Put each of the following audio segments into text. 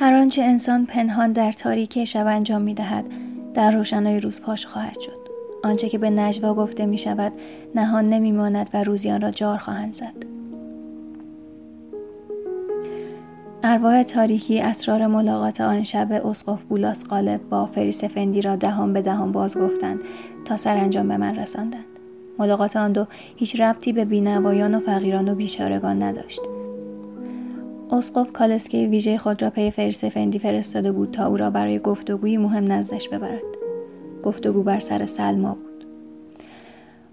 هر آنچه انسان پنهان در تاریکی شب انجام می دهد در روشنای روز فاش خواهد شد. آنچه که به نجوا گفته می شود نهان نمی ماند و روزیان را جار خواهند زد. ارواح تاریکی اسرار ملاقات آن شب اسقف بولاس قالب با فریس فندی را دهان به دهان باز گفتند تا سرانجام به من رساندند. ملاقات آن دو هیچ ربطی به بینوایان و فقیران و بیچارگان نداشت. اسقف کالسکه ویژه خود را پی فارس افندی فرستاده بود تا او را برای گفتگوی مهم نزدش ببرد. گفتگو بر سر سلما بود.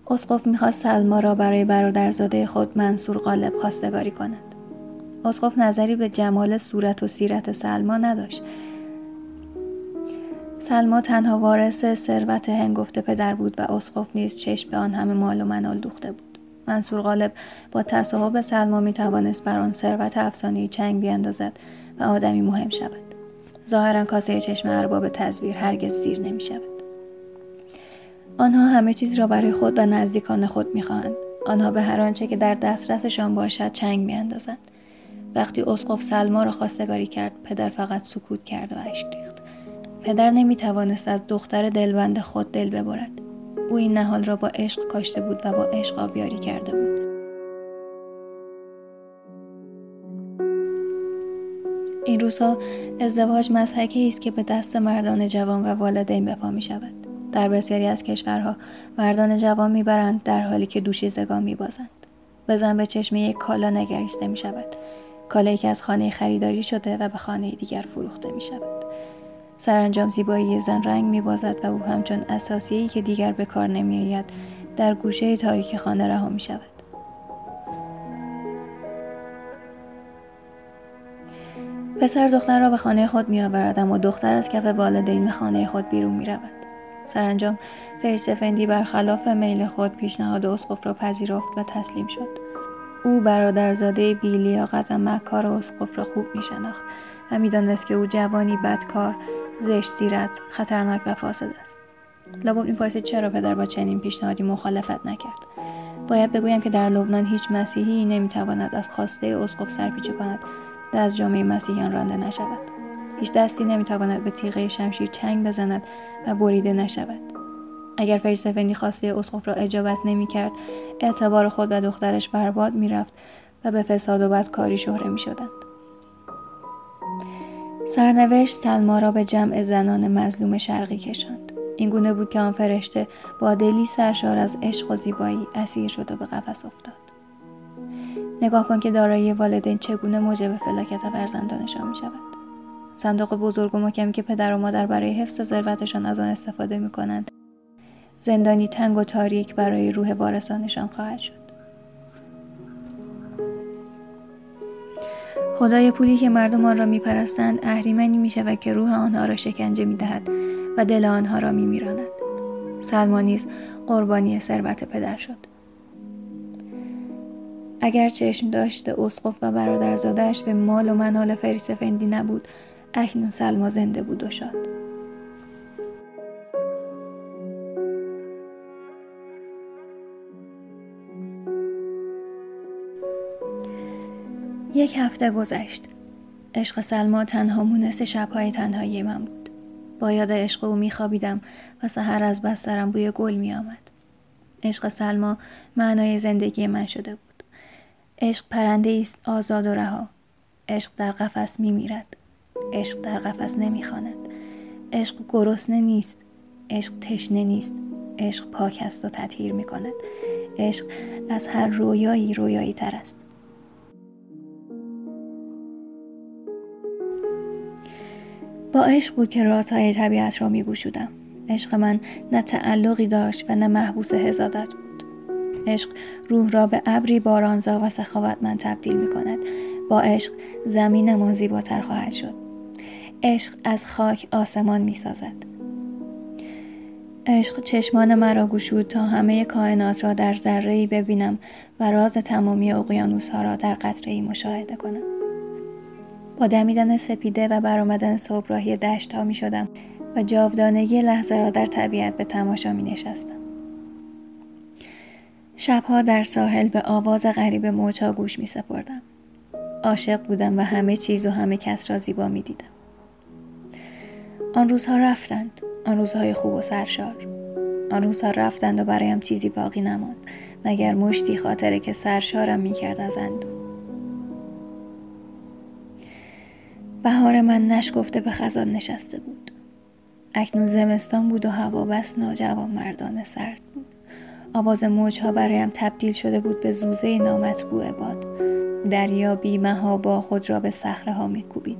اسقف می‌خواست سلما را برای برادرزاده خود منصور غالب خواستگاری کند. اسقف نظری به جمال صورت و سیرت سلما نداشت. سلما تنها وارث ثروت هنگفت پدر بود و اسقف نیز چشم به آن همه مال و منال دوخته بود. منصور غالب با تصاحب سلما می توانست بر آن ثروت افسانه چنگ بیاندازد و آدمی مهم شود. ظاهرا کاسه چشم ارباب تزویر هرگز زیر نمی شود آنها همه چیز را برای خود و نزدیکان خود می‌خواهند. آنها به هر آنچه که در دسترسشان باشد چنگ میاندازند. وقتی اسقف سلما را خواستگاری کرد پدر فقط سکوت کرد و اشک ریخت. پدر نمی توانست از دختر دلبند خود دل ببرد. او این نهال را با عشق کاشته بود و با عشق آبیاری کرده بود این روزها ازدواج مزحکی است که به دست مردان جوان و والدین بپا می شود. در بسیاری از کشورها مردان جوان می‌برند در حالی که دوشیزگان میبازند. بزن به چشم یک کالا نگریسته می شود. کالایی که از خانه خریداری شده و به خانه دیگر فروخته می شود. سرانجام زیبایی زن رنگ می بازد و او همچون اساسیهی که دیگر به کار نمی آید در گوشه تاریک خانه رها می شود. پسر دختر را به خانه خود می آورد اما دختر از کف والدین به خانه خود بیرون می رود. سرانجام فریسفندی برخلاف میل خود پیشنهاد اسقف را پذیرفت و تسلیم شد. او برادرزاده بیلیاقت و مکار اسقف را خوب می شناخت و می‌دانست که او جوانی بدکار زشت سیرت خطرناک و فاسد است. لابد می‌پرسید چرا پدر با چنین پیشنهادی مخالفت نکرد. باید بگویم که در لبنان هیچ مسیحی نمی‌تواند از خواسته اسقف سرپیچه کند و از جامعه مسیحیان رانده نشود. هیچ دستی نمی‌تواند به تیغه شمشیر چنگ بزند و بریده نشود. اگر فریسفندی خواسته اسقف را اجابت نمی‌کرد اعتبار خود و دخترش برباد می‌رفت و به فساد و بدکاری شهره می‌شدند. سرنوشت سلما را به جمع زنان مظلوم شرقی کشاند. این گونه بود که آن فرشته با دلی سرشار از عشق و زیبایی اسیر شد و به قفس افتاد. نگاه کن که دارایی والدین چگونه موجب فلاکت فرزندانشان می شود. صندوق بزرگ و محکمی که پدر و مادر برای حفظ ثروتشان از آن استفاده می کنند زندانی تنگ و تاریک برای روح وارثانشان خواهد شد. خدای پولی که مردم آن را میپرستند اهریمنی می شود که روح آنها را شکنجه می دهد و دل آنها را می میراند. سلمان نیز قربانی ثروت پدر شد. اگر چشم داشته اسقف و برادرزادهاش به مال و منال فریسفندی نبود اکنون سلما زنده بود و شاد یک هفته گذشت. عشق سلما تنها مونس شبهای تنهایی من بود. با یاد عشق او میخوابیدم و سحر از بسترم بوی گل میآمد. عشق سلما معنای زندگی من شده بود. عشق پرنده است آزاد و رها. عشق در قفس میمیرد. عشق در قفس نمی‌خواند. عشق گرسنه نیست. عشق تشنه نیست. عشق پاک است و تطهیر می کند. عشق از هر رویایی رویایی تر است. با عشق بود که رازهای طبیعت را میگوشودم عشق من نه تعلقی داشت و نه محبوس حزادت بود. عشق روح را به ابری بارانزا و سخاوتمند تبدیل می کند با عشق زمین ما زیباتر خواهد شد. عشق از خاک آسمان می سازد عشق چشمان مرا گشود تا همه کائنات را در ذره ببینم و راز تمامی اقیانوس ها را در قطره مشاهده کنم. با دمیدن سپیده و برآمدن صبحراهی دشت ها می شدم و جاودانگی لحظه را در طبیعت به تماشا می نشستم. شبها در ساحل به آواز غریب موجها گوش می سپردم. عاشق بودم و همه چیز و همه کس را زیبا می دیدم. آن روزها رفتند آن روزهای خوب و سرشار آن روزها رفتند و برایم چیزی باقی نماند مگر مشتی خاطره که سرشارم می‌کرد از اندو بهار من نشگفته به خزان نشسته بود. اکنون زمستان بود و هوا بس ناجوان مردانه سرد بود. آواز موجها برایم تبدیل شده بود به زوزه نامطبوع باد. دریا بیمها با خود را به صخره ها میکوبید.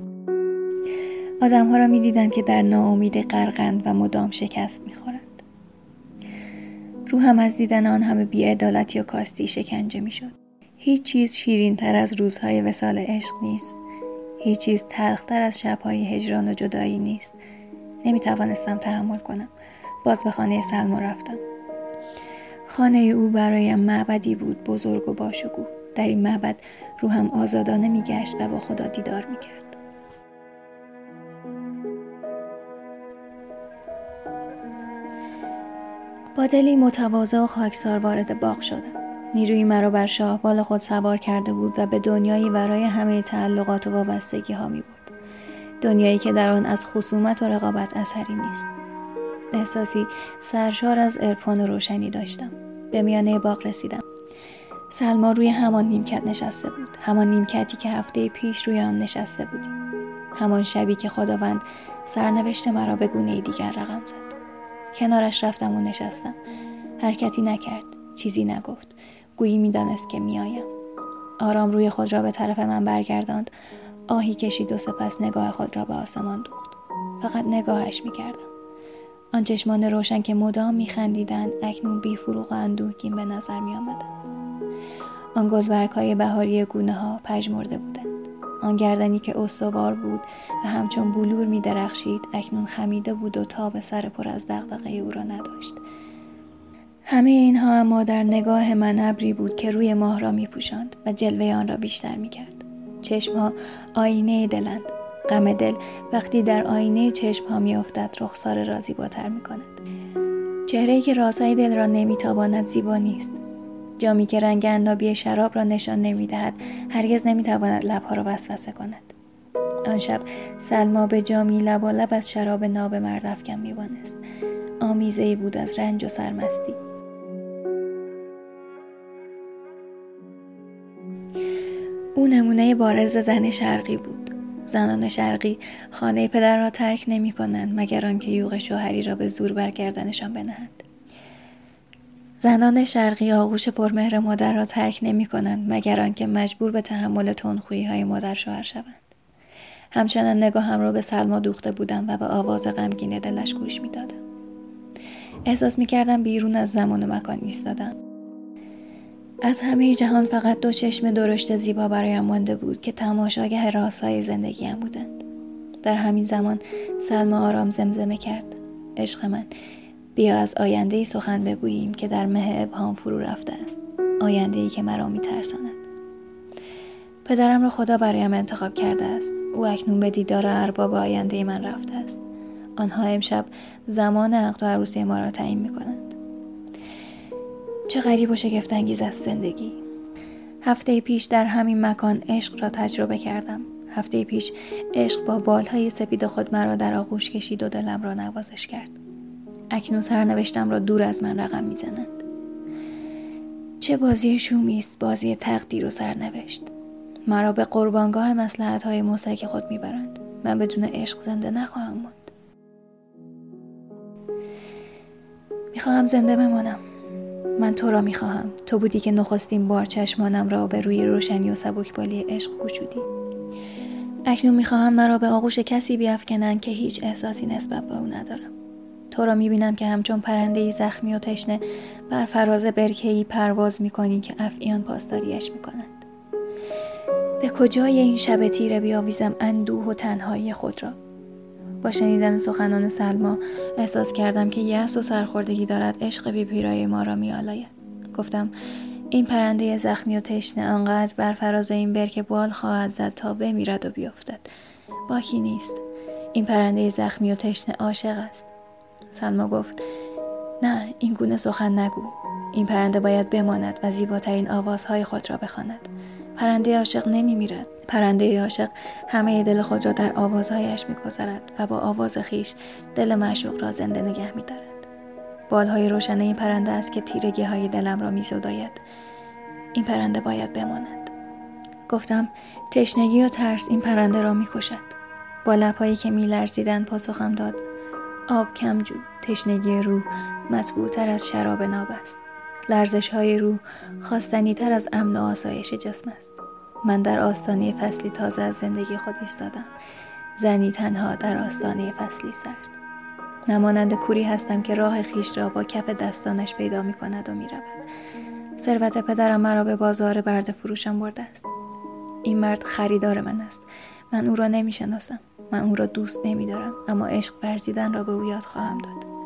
آدمها را می‌دیدم که در ناامیدی غرقند و مدام شکست می‌خورند. روحم از دیدن آن همه بیعدالتی و کاستی شکنجه می‌شد. هیچ چیز شیرین تر از روزهای وسال عشق نیست. هیچ چیز تلختر از شبهای هجران و جدایی نیست. نمی توانستم تحمل کنم. باز به خانه سلما رفتم. خانه او برایم معبدی بود بزرگ و باشکوه. در این معبد روحم آزادانه میگشت و با خدا دیدار می‌کرد. با دلی متواضع و خاکسار وارد باغ شدم. نیروی مرا بر شاهبال خود سوار کرده بود و به دنیایی ورای همه تعلقات و وابستگی ها می بود. دنیایی که در آن از خصومت و رقابت اثری نیست. احساسی سرشار از عرفان و روشنی داشتم. به میانه باغ رسیدم. سلما روی همان نیمکت نشسته بود. همان نیمکتی که هفته پیش روی آن نشسته بودیم. همان شبی که خداوند سرنوشت مرا به گونه دیگر رقم زد. کنارش رفتم و نشستم حرکتی نکرد چیزی نگفت گویی می‌دانست که میآیم. آرام روی خود را به طرف من برگرداند. آهی کشید و سپس نگاه خود را به آسمان دوخت. فقط نگاهش می‌کردم. آن چشمان روشن که مدام میخندیدند اکنون بی فروغ و اندوهگین به نظر می آن گلبرگ های بهاری گونه ها پژمرده بودند. آن گردنی که استوار بود و همچون بلور می درخشید اکنون خمیده بود و تاب سر پر از دغدغه او را نداشت. همه اینها اما در نگاه من ابری بود که روی ماه را می پوشند و جلوه آن را بیشتر می کرد چشمها آینه دلند. غم دل وقتی در آینه چشم ها می افتد رخسار را زیباتر می کند چهره که رازهای دل را نمیتاباند زیبا نیست. جامی که رنگ اندابی شراب را نشان نمی‌دهد هرگز نمی‌تواند لبها را وسوسه کند. آن شب سلما به جامی لب و لب از شراب ناب مرد افکن میبانست آمیزه بود از رنج و سرمستی. او نمونه بارز زن شرقی بود. زنان شرقی خانه پدر را ترک نمی کنند مگر آنکه یوغ شوهری را به زور برگردنشان بنهند. زنان شرقی آغوش پرمهر مادر را ترک نمی کنند مگر آنکه مجبور به تحمل تندخویی های مادر شوهر شوند. همچنان نگاهم را به سلما دوخته بودم و به آواز غمگین دلش گوش می‌دادم. احساس می کردم بیرون از زمان و مکان ایستادم. از همه جهان فقط دو چشم درشت زیبا برایم مانده بود که تماشاگه راسای زندگیم بودند. در همین زمان سلما آرام زمزمه کرد. عشق من بیا از آینده ای سخن بگوییم که در مه ابهام فرو رفته است. آینده ای که مرا میترساند. پدرم را خدا برایم انتخاب کرده است. او اکنون به دیدار ارباب آینده من رفته است. آنها امشب زمان عقد و عروسی ما را تعیین می کنند. چه غریب و شگفت انگیز است زندگی. هفته پیش در همین مکان عشق را تجربه کردم. هفته پیش عشق با بالهای سپید خود مرا در آغوش کشید و دلم را نوازش کرد. اکنون سرنوشتم را دور از من رقم می‌زنند. چه بازی شومی است بازی تقدیر و سرنوشت. مرا به قربانگاه مسلحت های موسیقی خود می‌برند. من بدون عشق زنده نخواهم ماند. می‌خواهم زنده بمانم. من تو را می‌خواهم. تو بودی که نخستین بار چشمانم را به روی روشنی و سبکبالی عشق گشودی. اکنون می‌خواهم مرا به آغوش کسی بیافکنند که هیچ احساسی نسبت به او ندارم. تو را می‌بینم که همچون پرنده زخمی و تشنه بر فراز برکهی پرواز می‌کنی که افعیان پاسداریش می‌کنند. به کجای این شب تیره بیاویزم اندوه و تنهایی خود را؟ با شنیدن سخنان سلما احساس کردم که یأس و سرخوردگی دارد عشق بی پیرای ما را میآلاید. گفتم این پرنده زخمی و تشنه آنقدر بر فراز این برکه بال خواهد زد تا بمیرد و بیفتد. باکی نیست. این پرنده زخمی و تشنه عاشق است. سلما گفت نه این گونه سخن نگو. این پرنده باید بماند و زیباترین آوازهای خود را بخواند. پرنده عاشق نمی میرد پرنده عاشق همه دل خود را در آوازهایش می‌گذارد و با آواز خیش دل معشوق را زنده نگه میدارد. بالهای روشن این پرنده است که تیرگی های دلم را میزداید. این پرنده باید بماند. گفتم تشنگی و ترس این پرنده را می‌کشد. با لبهایی که میلرزیدند پاسخم داد. آب کم جو تشنگی روح مطبوعتر از شراب ناب است. لرزش های روح خواستنی تر از امن و آسایش جسم است. من در آستانه فصلی تازه از زندگی خود ایستادم. زنی تنها در آستانه فصلی سرد. نمانند کوری هستم که راه خیش را با کف دستانش پیدا می کند و می رود. ثروت پدرم مرا به بازار برد فروشم برده است. این مرد خریدار من است. من او را نمی شناسم. من او را دوست نمی دارم. اما عشق ورزیدن را به او یاد خواهم داد.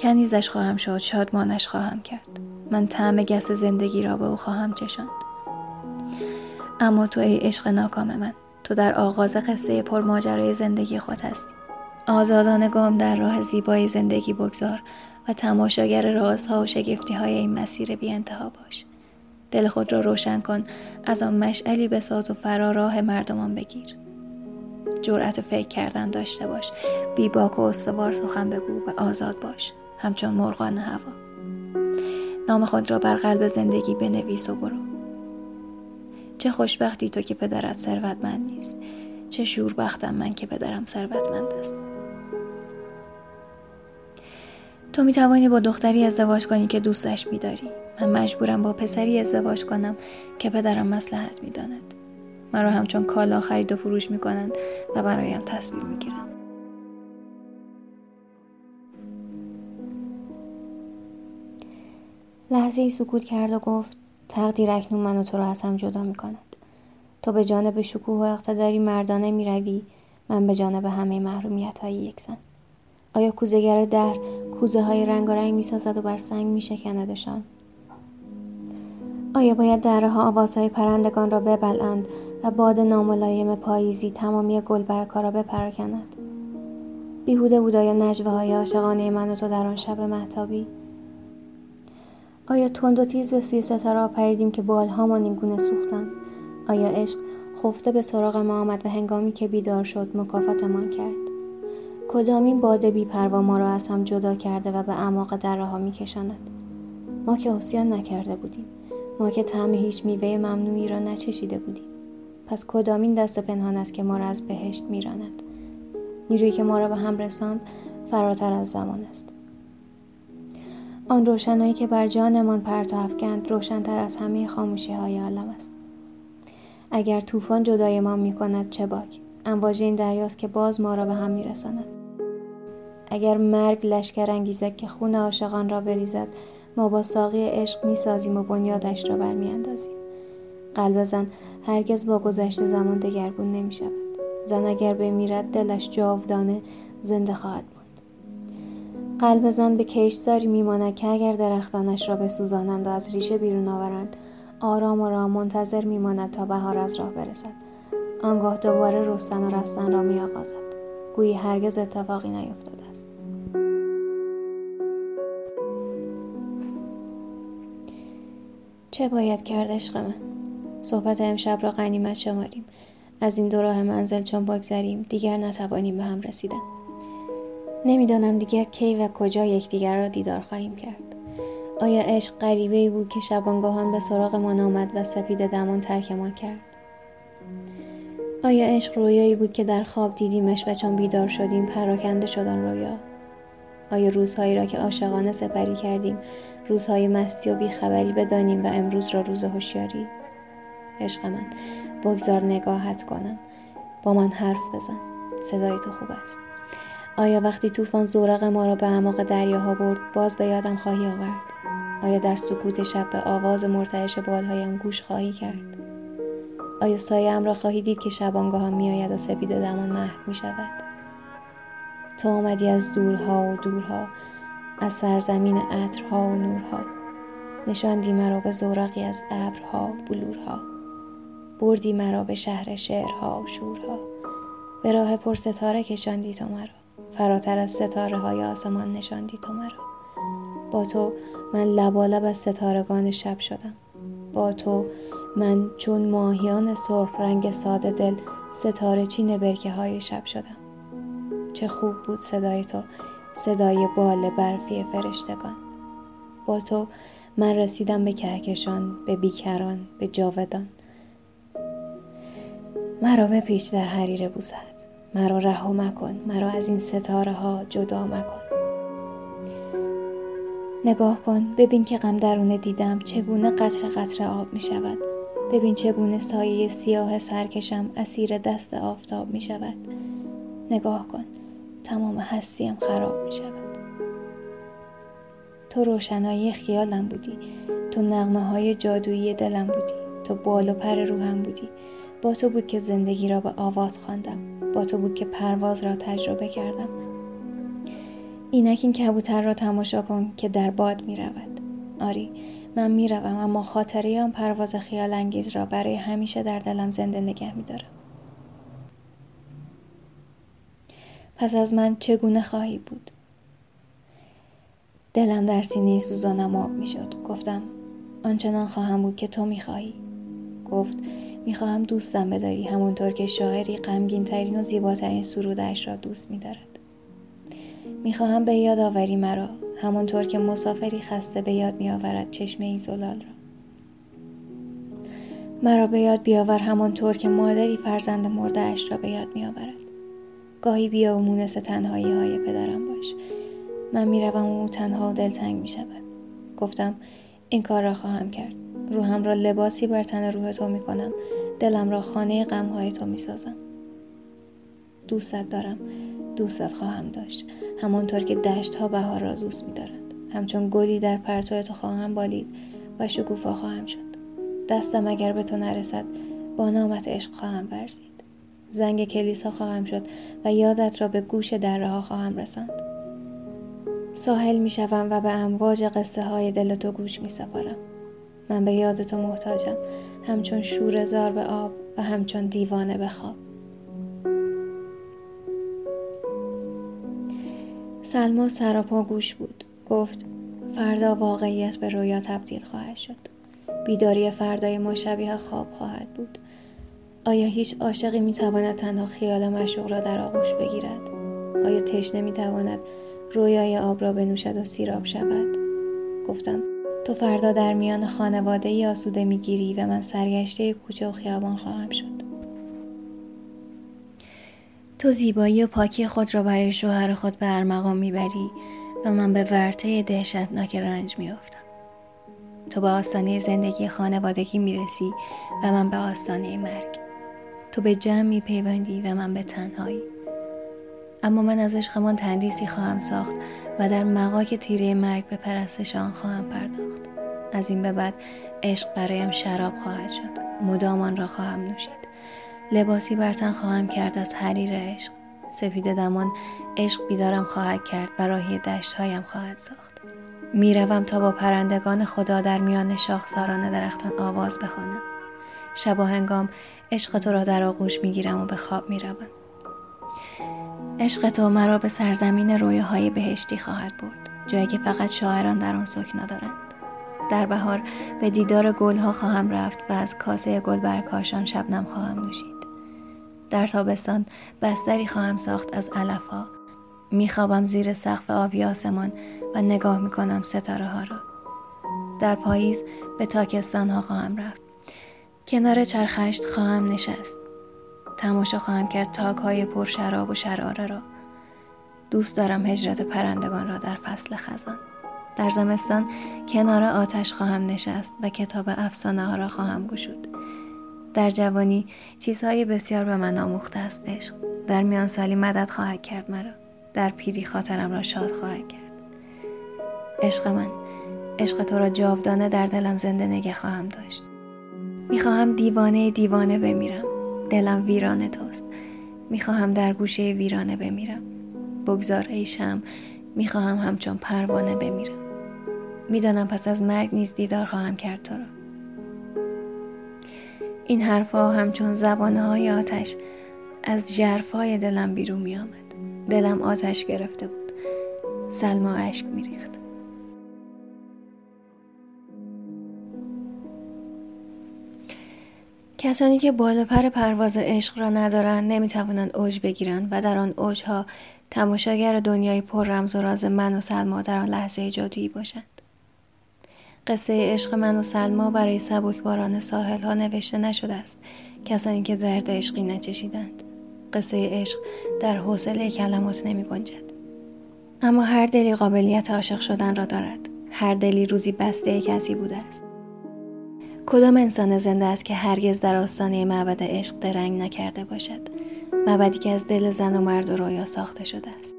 کنیزش خواهم شد شادمانش خواهم کرد. من طعم گس زندگی را به او خواهم چشاند. اما تو ای عشق ناکام من تو در آغاز قصه پرماجرای زندگی خود هستی. آزادانه گام در راه زیبای زندگی بگذار و تماشاگر رازها و شگفتی های این مسیر بی انتها باش. دل خود را روشن کن از آن مشعلی بساز و فرا راه مردمان بگیر. جرأت فکر کردن داشته باش بی باک و استوار سخن بگو و آزاد باش. همچون مرغان هوا نام خود را بر قلب زندگی بنویس و برو چه خوشبختی تو که پدرت ثروتمند نیست چه شوربختم من که پدرم ثروتمند است تو می توانی با دختری ازدواج کنی که دوستش می داری. من مجبورم با پسری ازدواج کنم که پدرم مسلحت می داند. مرا همچون کالا خرید و فروش می کنند و برایم تصویر می گیرند. لحظه ای سکوت کرد و گفت تقدیر اکنون من و تو را از هم جدا می کند. تو به جانب شکوه و اقتداری مردانه می روی من به جانب همه محرومیت های یک زن. آیا کوزگر در کوزه های رنگ و رنگ می سازد و بر سنگ می شکندشان؟ آیا باید دره ها آوازهای پرندگان را ببلند و باد ناملایم پاییزی تمامی گلبرگها را بپراکند بیهوده بود آیا نجوه های عاشقانه من و تو در آن شب محتابی آیا تند و تیز به سوی ستاره پریدیم که بالهامان این گونه سوختند آیا عشق خفته به سراغ ما آمد و هنگامی که بیدار شد مکافاتمان کرد؟ کدامین باد بیپروا ما را از هم جدا کرده و به اعماق دره ها میکشاند؟ ما که حسیان نکرده بودیم. ما که طعم هیچ میوه ممنوعی را نچشیده بودیم. پس کدامین دست پنهان است که ما را از بهشت میراند؟ نیرویی که ما را به هم رساند فراتر از زمان است. آن روشنایی که بر جانمان پرتو افکند روشنتر از همه خاموشی های عالم است. اگر طوفان جدای ما می کند چه باک؟ امواج این دریاست که باز ما را به هم میرساند. اگر مرگ لشکر انگیزد که خون عاشقان را بریزد ما با ساقی عشق می‌سازیم و بنیادش را برمیاندازیم. قلب زن هرگز با گذشت زمان دگرگون نمی شود زن اگر بمیرد دلش جاودانه زنده خواهد ماند قلب زن به کشتزاری میماند که اگر درختانش را بسوزانند و از ریشه بیرون آورند آرام و رام منتظر میماند تا بهار از راه برسد. آنگاه دوباره رستن و رستن را میآغازد. گویی هرگز اتفاقی نیفتاده است. چه باید کرد عشق من؟ صحبت امشب را غنیمت شماریم. از این دو راه منزل چون بگذریم دیگر نتوانیم به هم رسیدن. نمی‌دانم دیگر کی و کجا یکدیگر را دیدار خواهیم کرد. آیا عشق غریبه ای بود که شبانگاهان به سراغمان آمد و سپید دمان ترکمان کرد؟ آیا عشق رویایی بود که در خواب دیدیمش و چون بیدار شدیم پراکنده شد آن رویا؟ آیا روزهایی را که عاشقانه سپری کردیم روزهای مستی و بیخبری بدانیم و امروز را روز هوشیاری؟ عشق من بگذار نگاهت کنم. با من حرف بزن. صدای تو خوب است. آیا وقتی طوفان زورق ما را به اعماق دریاها برد باز به یادم خواهی آورد؟ آیا در سکوت شب به آواز مرتعش بالهایم گوش خواهی کرد؟ آیا سایه را خواهی دید که شبانگاه می آید و سپید دمان محو می شود تو آمدی از دورها و دورها از سرزمین عطرها و نورها. نشاندی مرا به زورقی از ابرها بلورها. بردی مرا به شهر شعرها و شورها. به راه پر ستاره کشاندی تو مرا. فراتر از ستاره های آسمان نشاندی تو مرا. با تو من لبالب از ستارگان شب شدم. با تو من چون ماهیان سرخ رنگ ساده دل ستاره چین برکه های شب شدم. چه خوب بود صدای تو صدای بال برفی فرشتگان. با تو من رسیدم به کهکشان به بیکران به جاودان. مرا بپیچ در حریر بوزد مرا رها مکن مرا از این ستاره ها جدا مکن. نگاه کن ببین که غم درونه دیدم چگونه قطر قطر آب می شود ببین چگونه سایه سیاه سرکشم اسیر دست آفتاب می شود نگاه کن تمام هستیم خراب می شود تو روشنایی خیالم بودی تو نغمه های جادویی دلم بودی تو بال و پر روحم بودی. با تو بود که زندگی را به آواز خواندم با تو بود که پرواز را تجربه کردم اینک این کبوتر را تماشا کن که در باد می رود آری من می روم اما خاطره آن پرواز خیال انگیز را برای همیشه در دلم زنده نگه می دارم. پس از من چگونه خواهی بود؟ دلم در سینه سوزانم آب می شد. گفتم آنچنان خواهم بود که تو می خواهی. گفت می خواهم دوستم بداری. همونطور که شاعری غمگین ترین و زیباترین سرودش را دوست می دارد. می‌خواهم به یاد آوری مرا. همانطور که مسافری خسته به یاد میآورد چشمه ای زلال را. مرا به یاد بیاور همانطور که مادری فرزند مردهاش را به یاد میآورد. گاهی بیا و مونس تنهایی های پدرم باش. من می‌روم و او تنها و دلتنگ می شود گفتم این کار را خواهم کرد. روحم را لباسی بر تن روح تو می کنم دلم را خانه غمهای تو می سازم دوستت دارم. دوستت خواهم داشت. همانطور که دشت ها بهار را دوست می دارند. همچون گلی در پرتو تو خواهم بالید و شکوفا خواهم شد. دستم اگر به تو نرسد با نامت عشق خواهم برزید زنگ کلیسا خواهم شد و یادت را به گوش دره ها خواهم رساند. ساحل می شوم و به امواج قصه های دل تو گوش می سپارم من به یاد تو محتاجم. همچون شور زار به آب و همچون دیوانه به خواب. سلما سراپا گوش بود. گفت فردا واقعیت به رویا تبدیل خواهد شد. بیداری فردای ما شبیه خواب خواهد بود. آیا هیچ عاشقی می‌تواند تنها خیال مشوق را در آغوش بگیرد؟ آیا تشنه می‌تواند رویای آب را بنوشد و سیراب شود؟ گفتم تو فردا در میان خانواده ای آسوده می‌گیری و من سرگشته کوچه و خیابان خواهم شد. تو زیبایی و پاکی خود را برای شوهر خود به ارمغان می‌بری و من به ورطه دهشتناک رنج میافتم. تو به آستانه زندگی خانوادگی می‌رسی و من به آستانه مرگ. تو به جمع میپیوندی و من به تنهایی. اما من از عشقمان تندیسی خواهم ساخت و در مقاک تیره مرگ به پرستش آن خواهم پرداخت. از این به بعد عشق برایم شراب خواهد شد. مدام آن را خواهم نوشید. لباسی برتن خواهم کرد از حریر عشق. سپید دمان عشق بیدارم خواهد کرد و راهی دشت هایم خواهد ساخت. می‌روم تا با پرندگان خدا در میان شاخساران درختان آواز بخوانم. شب و هنگام عشق تو را در آغوش می‌گیرم و به خواب می‌روم. عشق تو مرا به سرزمین رویاهای بهشتی خواهد برد. جایی که فقط شاعران در آن سکنا دارند. در بهار به دیدار گلها خواهم رفت و از کاسه گل برکاشان شبنم خواهم نوشید. در تابستان بستری خواهم ساخت از علفها. میخوابم زیر سقف آبی آسمان و نگاه می‌کنم ستاره ها را. در پاییز به تاکستان ها خواهم رفت. کنار چرخشت خواهم نشست. تماشا خواهم کرد تاک های پر شراب و شراره را. دوست دارم هجرت پرندگان را در فصل خزان. در زمستان کنار آتش خواهم نشست و کتاب افسانه ها را خواهم گشود. در جوانی چیزهای بسیار به من آموخته است عشق. در میان سالی مدد خواهد کرد مرا. در پیری خاطرم را شاد خواهد کرد. عشق من عشق تو را جاودانه در دلم زنده نگه خواهم داشت. می‌خواهم دیوانه دیوانه بمیرم. دلم ویرانه توست. می‌خواهم در گوشه ویرانه بمیرم. بگذار ایشم می‌خواهم همچون پروانه بمیرم. می‌دانم پس از مرگ نیز دیدار خواهم کرد تو را. این حرفها همچون زبانه های آتش از جرفای دلم بیرون می آمد. دلم آتش گرفته بود. سلما اشک می کسانی که بالا پر پرواز عشق را ندارند نمی‌توانند اوج بگیرند و در آن اوجها تماشاگر دنیای پر رمز و راز من و سلما در آن لحظه جادویی باشند. قصه عشق من و سلما برای سبکباران ساحل ها نوشته نشده است. کسانی که درد عشقی نچشیدند. قصه عشق در حوصله کلمات نمی گنجد. اما هر دلی قابلیت عاشق شدن را دارد. هر دلی روزی بسته کسی بوده است. کدام انسان زنده است که هرگز در آستانه معبد عشق درنگ نکرده باشد؟ معبدی که از دل زن و مرد و رویا ساخته شده است.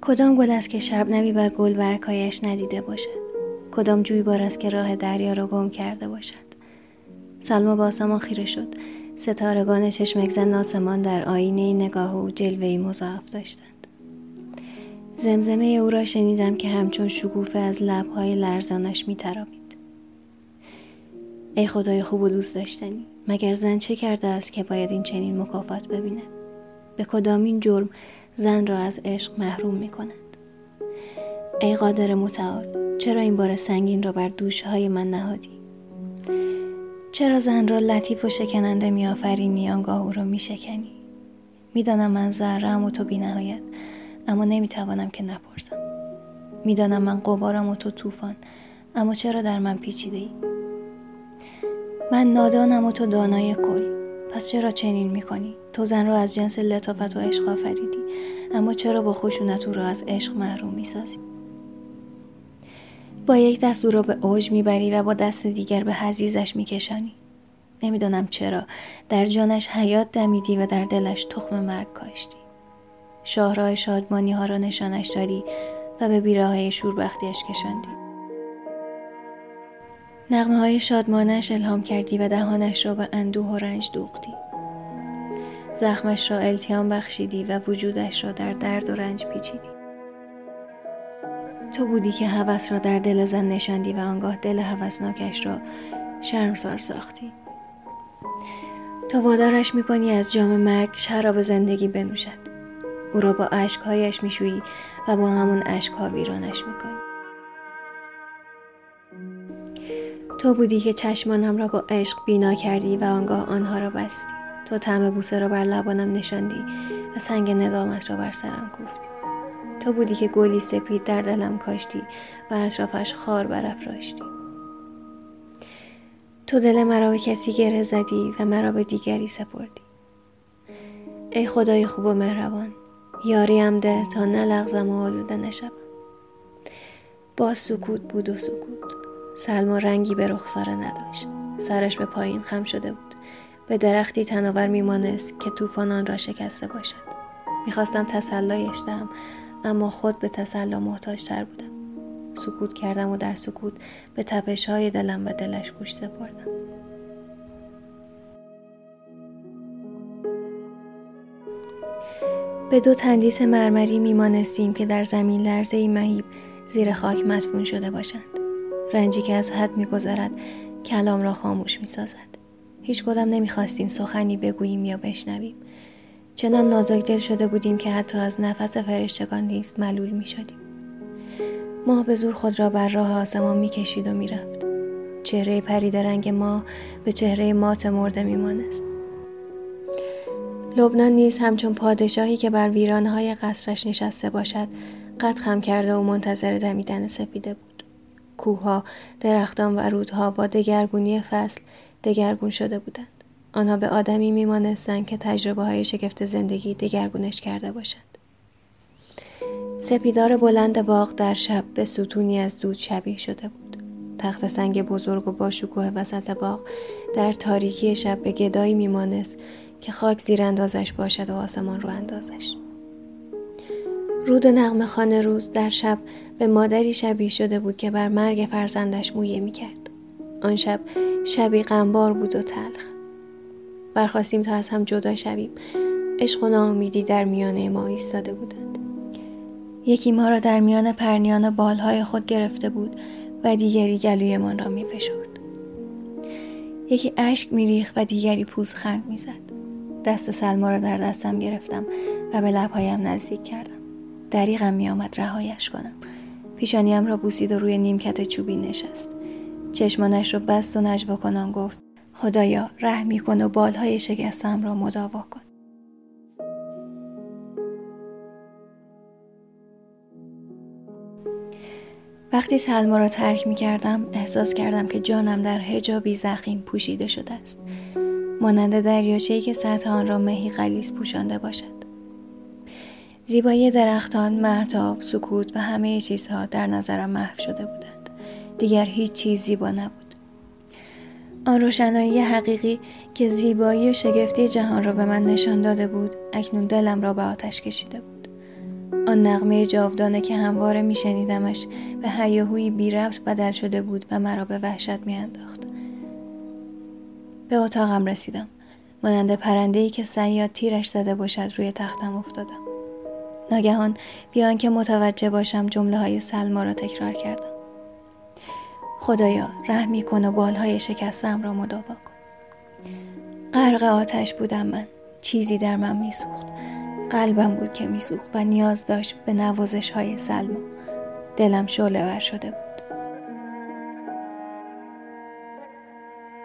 کدام گل است که شب نمی بر گل برکایش ندیده باشد؟ کدام جویبار است که راه دریا را گم کرده باشد؟ سلما با آسمان خیره شد. ستارگان چشمک زن آسمان در آینه نگاه و جلوه مضاعف داشتند. زمزمه او را شنیدم که همچون شکوفه از لبهای لرزانش میترامید ای خدای خوب و دوست داشتنی مگر زن چه کرده است که باید این چنین مکافات ببیند؟ به کدامین جرم زن را از عشق محروم می کند ای قادر متعال چرا این بار سنگین را بر دوشهای من نهادی؟ چرا زن را لطیف و شکننده میآفرینی آنگاه او را میشکنی؟ می‌دانم من ذرم و تو بینهایت. اما نمی‌توانم که نپرسم. می‌دانم من قبارم و تو طوفان. اما چرا در من پیچیده ای من نادانم و تو دانای کل. پس چرا چنین می‌کنی؟ تو زن را از جنس لطافت و عشق آفریدی. اما چرا با خشونت او را از عشق محروم می‌سازی؟ با یک دست او را به اوج می‌بری و با دست دیگر به حزیزش میکشانی. نمی‌دانم چرا. در جانش حیات دمیدی و در دلش تخم مرگ کاشتی. شاهراه شادمانی ها را نشانش دادی و به بیره های شوربختیش کشاندی. نغمه های شادمانش الهام کردی و دهانش را به اندوه و رنج دوختی. زخمش را التیام بخشیدی و وجودش را در درد و رنج پیچیدی. تو بودی که هوس را در دل زن نشاندی و آنگاه دل هوسناکش را شرمسار ساختی. تو وادارش می‌کنی از جام مرگ شراب زندگی بنوشد. او را با اشکهایش میشویی و با همون اشکها ویرانش می‌کنی. تو بودی که چشمانم را با عشق بینا کردی و آنگاه آنها را بستی. تو طعم بوسه را بر لبانم نشاندی و سنگ ندامت را بر سرم کوفتی. تو بودی که گلی سپید در دلم کاشتی و اطرافش خار برافراشتی. تو دل مرا به کسی گره زدی و مرا به دیگری سپردی. ای خدای خوب و مهربان یاریم ده تا نلغزم و آلوده نشم باز سکوت بود و سکوت. سلما رنگی به رخساره نداشت. سرش به پایین خم شده بود. به درختی تناور میمانست که طوفان آن را شکسته باشد. می‌خواستم تسلایش دهم اما خود به تسلا محتاج تر بودم. سکوت کردم و در سکوت به تپش های دلم و دلش گوش سپردم. به دو تندیس مرمری میمانستیم که در زمین لرزه مهیب زیر خاک مدفون شده باشند رنجی که از حد میگذرد کلام را خاموش می‌سازد هیچ کدام نمی‌خواستیم سخنی بگوییم یا بشنویم چنان نازک دل شده بودیم که حتی از نفس فرشتگان نیز ملول می شدیم. ماه به زور خود را بر راه آسمان می کشید و می رفت. چهره پرید رنگ ماه به چهره مات مرده می مانست. لبنان نیز همچون پادشاهی که بر ویرانهای قصرش نشسته باشد قد خم کرده و منتظر دمیدن سپیده بود. کوهها، درختان و رودها با دگرگونی فصل دگرگون شده بودند. آنها به آدمی میمانستند که تجربه های شگفت زندگی دگرگونش کرده باشند. سپیدار بلند باغ در شب به ستونی از دود شبیه شده بود. تخت سنگ بزرگ و با شکوه وسط باغ در تاریکی شب به گدایی میمانست که خاک زیر اندازش باشد و آسمان رو اندازش. رود نغم خانه روز در شب به مادری شبیه شده بود که بر مرگ فرزندش مویه می کرد. آن شب شبی غمبار بود و تلخ. برخواستیم تا از هم جدا شویم عشق و ناامیدی در میانه ما ایستاده بودند یکی ما را در میان پرنیان بالهای خود گرفته بود و دیگری گلویمان را میفشرد یکی اشک میریخت و دیگری پوزخند می‌زد دست سلما را در دستم گرفتم و به لبهایم نزدیک کردم. دریغم میآمد رهایش کنم. پیشانیم را بوسید و روی نیمکت چوبی نشست. چشمانش را بست و نجوا کنان گفت خدایا رحمی کن و بالهای شکستم را مداوا کن. وقتی سلما را ترک می کردم احساس کردم که جانم در هجابی زخیم پوشیده شده است. مانند دریاچه‌ای که سطح آن را مهی غلیظ پوشانده باشد زیبایی درختان، محتاب، سکوت و همه چیزها در نظرم محو شده بودند. دیگر هیچ چیز زیبا نبود. آن روشنایی حقیقی که زیبایی و شگفتی جهان را به من نشان داده بود، اکنون دلم را به آتش کشیده بود. آن نغمه جاودانه که همواره میشنیدمش به هیاهوی بی ربط بدل شده بود و مرا به وحشت میانداخت. به اتاقم رسیدم. مانند پرنده که سیاد تیرش زده باشد روی تختم افتادم. ناگهان بیان که متوجه باشم جمله های سلما را تکرار کردم. خدایا رحمی کن و بالهای شکستم را مداوا کن. غرق آتش بودم من. چیزی در من میسوخت. قلبم بود که میسوخت و نیاز داشت به نوازش های سلما. دلم شعله ور شده بود.